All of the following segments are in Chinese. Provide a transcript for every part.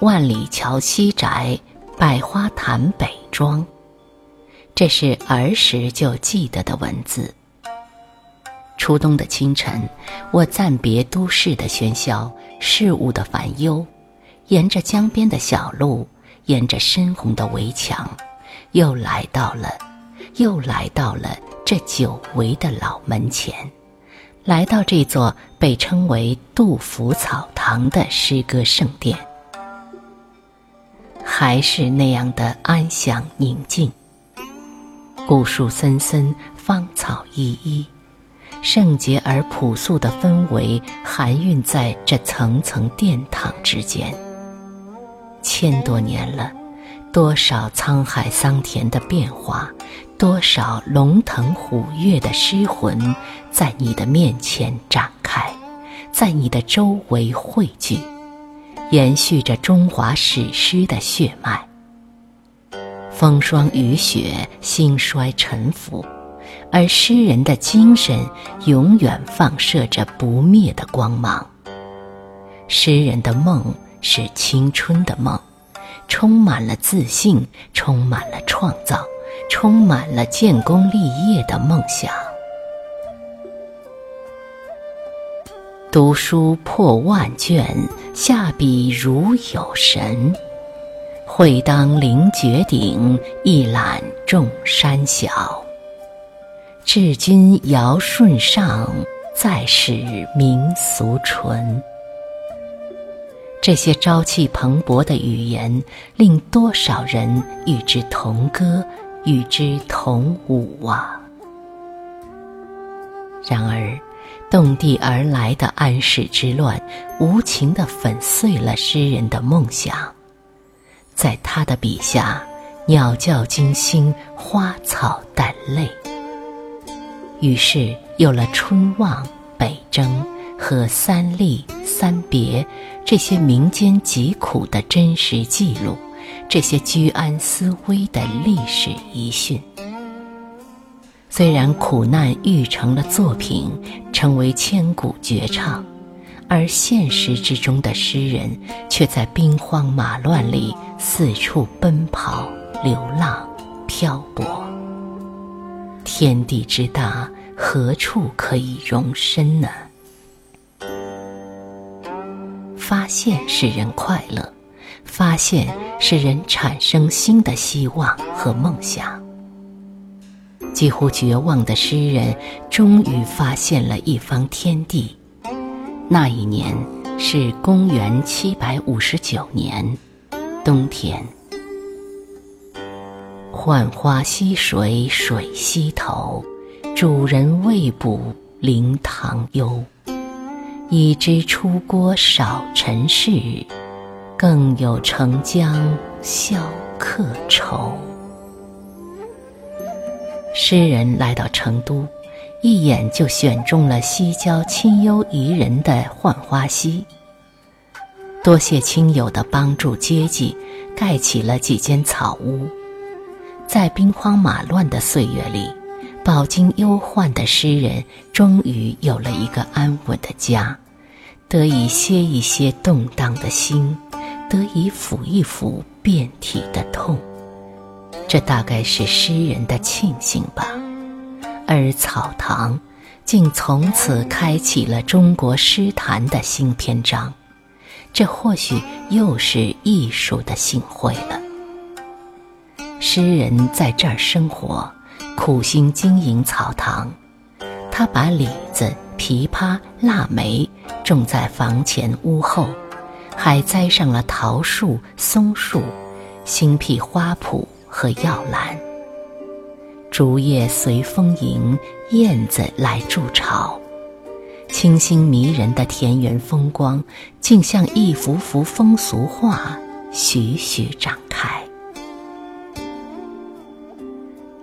万里桥西宅，百花潭北庄。这是儿时就记得的文字。初冬的清晨，我暂别都市的喧嚣、事物的烦忧，沿着江边的小路，沿着深红的围墙，又来到了，又来到了这久违的老门前，来到这座被称为杜甫草堂的诗歌圣殿，还是那样的安详宁静。古树森森，芳草依依，圣洁而朴素的氛围含蕴在这层层殿堂之间。千多年了，多少沧海桑田的变化，多少龙腾虎跃的诗魂，在你的面前展开，在你的周围汇聚，延续着中华史诗的血脉。风霜雨雪，兴衰沉浮，而诗人的精神永远放射着不灭的光芒。诗人的梦是青春的梦，充满了自信，充满了创造，充满了建功立业的梦想。读书破万卷，下笔如有神。会当凌绝顶，一览众山小。治君尧舜上，再使民俗淳。这些朝气蓬勃的语言，令多少人与之同歌，与之同舞啊！然而，动地而来的安史之乱，无情地粉碎了诗人的梦想。在他的笔下，鸟叫惊心，花草带泪。于是有了春望、北征和三吏、三别这些民间疾苦的真实记录，这些居安思危的历史遗训。虽然苦难育成了作品，成为千古绝唱。而现实之中的诗人，却在兵荒马乱里四处奔跑、流浪、漂泊。天地之大，何处可以容身呢？发现使人快乐，发现使人产生新的希望和梦想。几乎绝望的诗人，终于发现了一方天地。那一年是公元七百五十九年，冬天。浣花溪水水西头，主人未卜灵堂幽。已知出郭少尘事，更有澄江消客愁。诗人来到成都。一眼就选中了西郊清幽宜人的浣花溪。多谢亲友的帮助接济，盖起了几间草屋。在兵荒马乱的岁月里，饱经忧患的诗人终于有了一个安稳的家，得以歇一歇动荡的心，得以抚一抚遍体的痛。这大概是诗人的庆幸吧。而草堂，竟从此开启了中国诗坛的新篇章。这或许又是艺术的幸会了。诗人在这儿生活，苦心经营草堂。他把李子、枇杷、腊梅种在房前屋后，还栽上了桃树、松树、新辟花圃和药兰。竹叶随风迎，燕子来筑巢，清新迷人的田园风光，竟像一幅幅风俗画，徐徐展开。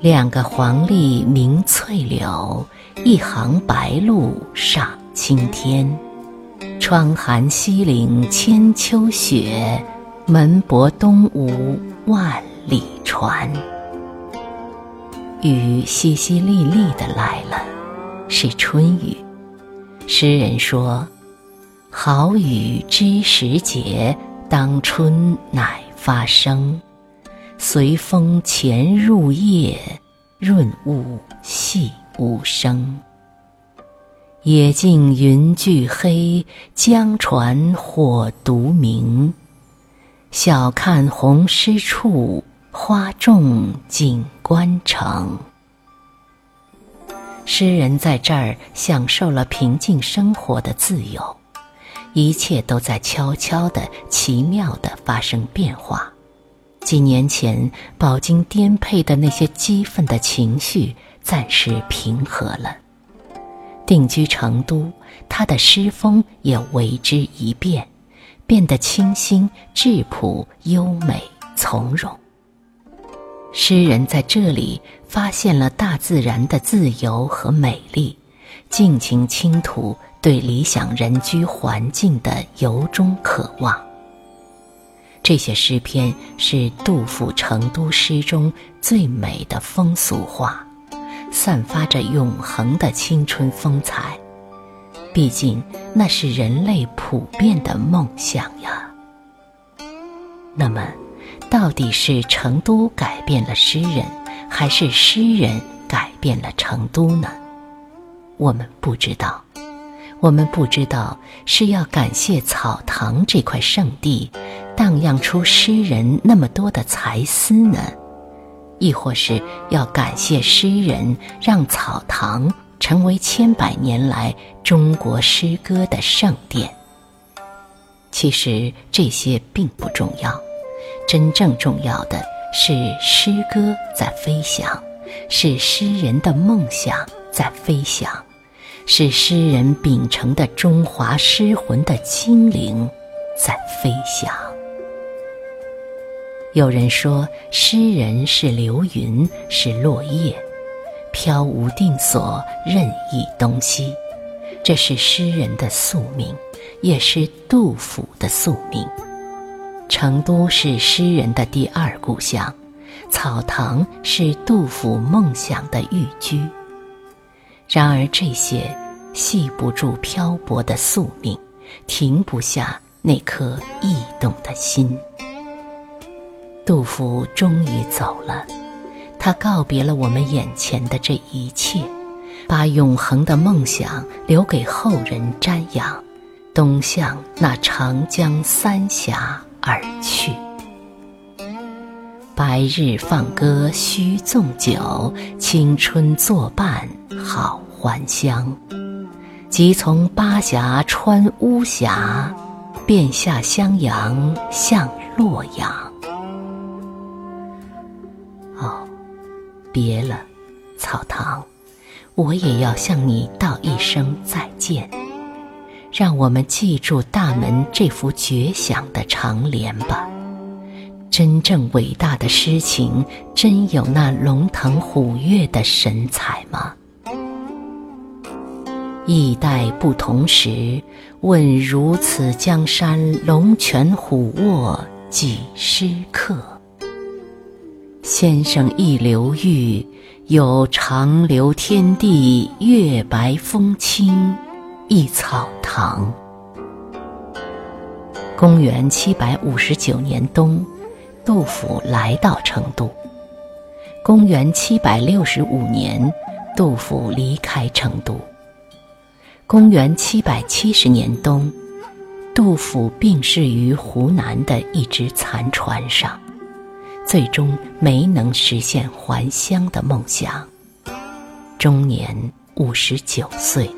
两个黄鹂鸣翠柳，一行白鹭上青天。窗含西岭千秋雪，门泊东吴万里船。雨淅淅沥沥的来了，是春雨。诗人说：“好雨知时节，当春乃发生。随风潜入夜，润物细无声。野径云俱黑，江船火独明。晓看红湿处，花重锦官城。诗人在这儿享受了平静生活的自由，一切都在悄悄的、奇妙的发生变化。几年前饱经颠沛的那些激愤的情绪暂时平和了。定居成都，他的诗风也为之一变，变得清新、质朴、优美、从容。诗人在这里发现了大自然的自由和美丽，尽情倾吐对理想人居环境的由衷渴望。这些诗篇是杜甫成都诗中最美的风俗画，散发着永恒的青春风采。毕竟那是人类普遍的梦想呀。那么。到底是成都改变了诗人，还是诗人改变了成都呢？我们不知道。我们不知道是要感谢草堂这块圣地，荡漾出诗人那么多的才思呢，亦或是要感谢诗人，让草堂成为千百年来中国诗歌的圣殿。其实这些并不重要。真正重要的是诗歌在飞翔，是诗人的梦想在飞翔，是诗人秉承的中华诗魂的精灵在飞翔。有人说，诗人是流云，是落叶，飘无定所，任意东西。这是诗人的宿命，也是杜甫的宿命。成都是诗人的第二故乡，草堂是杜甫梦想的寓居。然而这些系不住漂泊的宿命，停不下那颗异动的心。杜甫终于走了，他告别了我们眼前的这一切，把永恒的梦想留给后人瞻仰，东向那长江三峡。而去，白日放歌须纵酒，青春作伴好还乡。即从巴峡穿巫峡，便下襄阳向洛阳。哦，别了，草堂，我也要向你道一声再见。让我们记住大门这幅绝响的长联吧。真正伟大的诗情，真有那龙腾虎跃的神采吗？一代不同时，问如此江山龙泉虎卧几时客？先生一流玉，有长留天地月白风清。一草堂。公元七百五十九年冬，杜甫来到成都。公元七百六十五年，杜甫离开成都。公元七百七十年冬，杜甫病逝于湖南的一只残船上，最终没能实现还乡的梦想，终年五十九岁。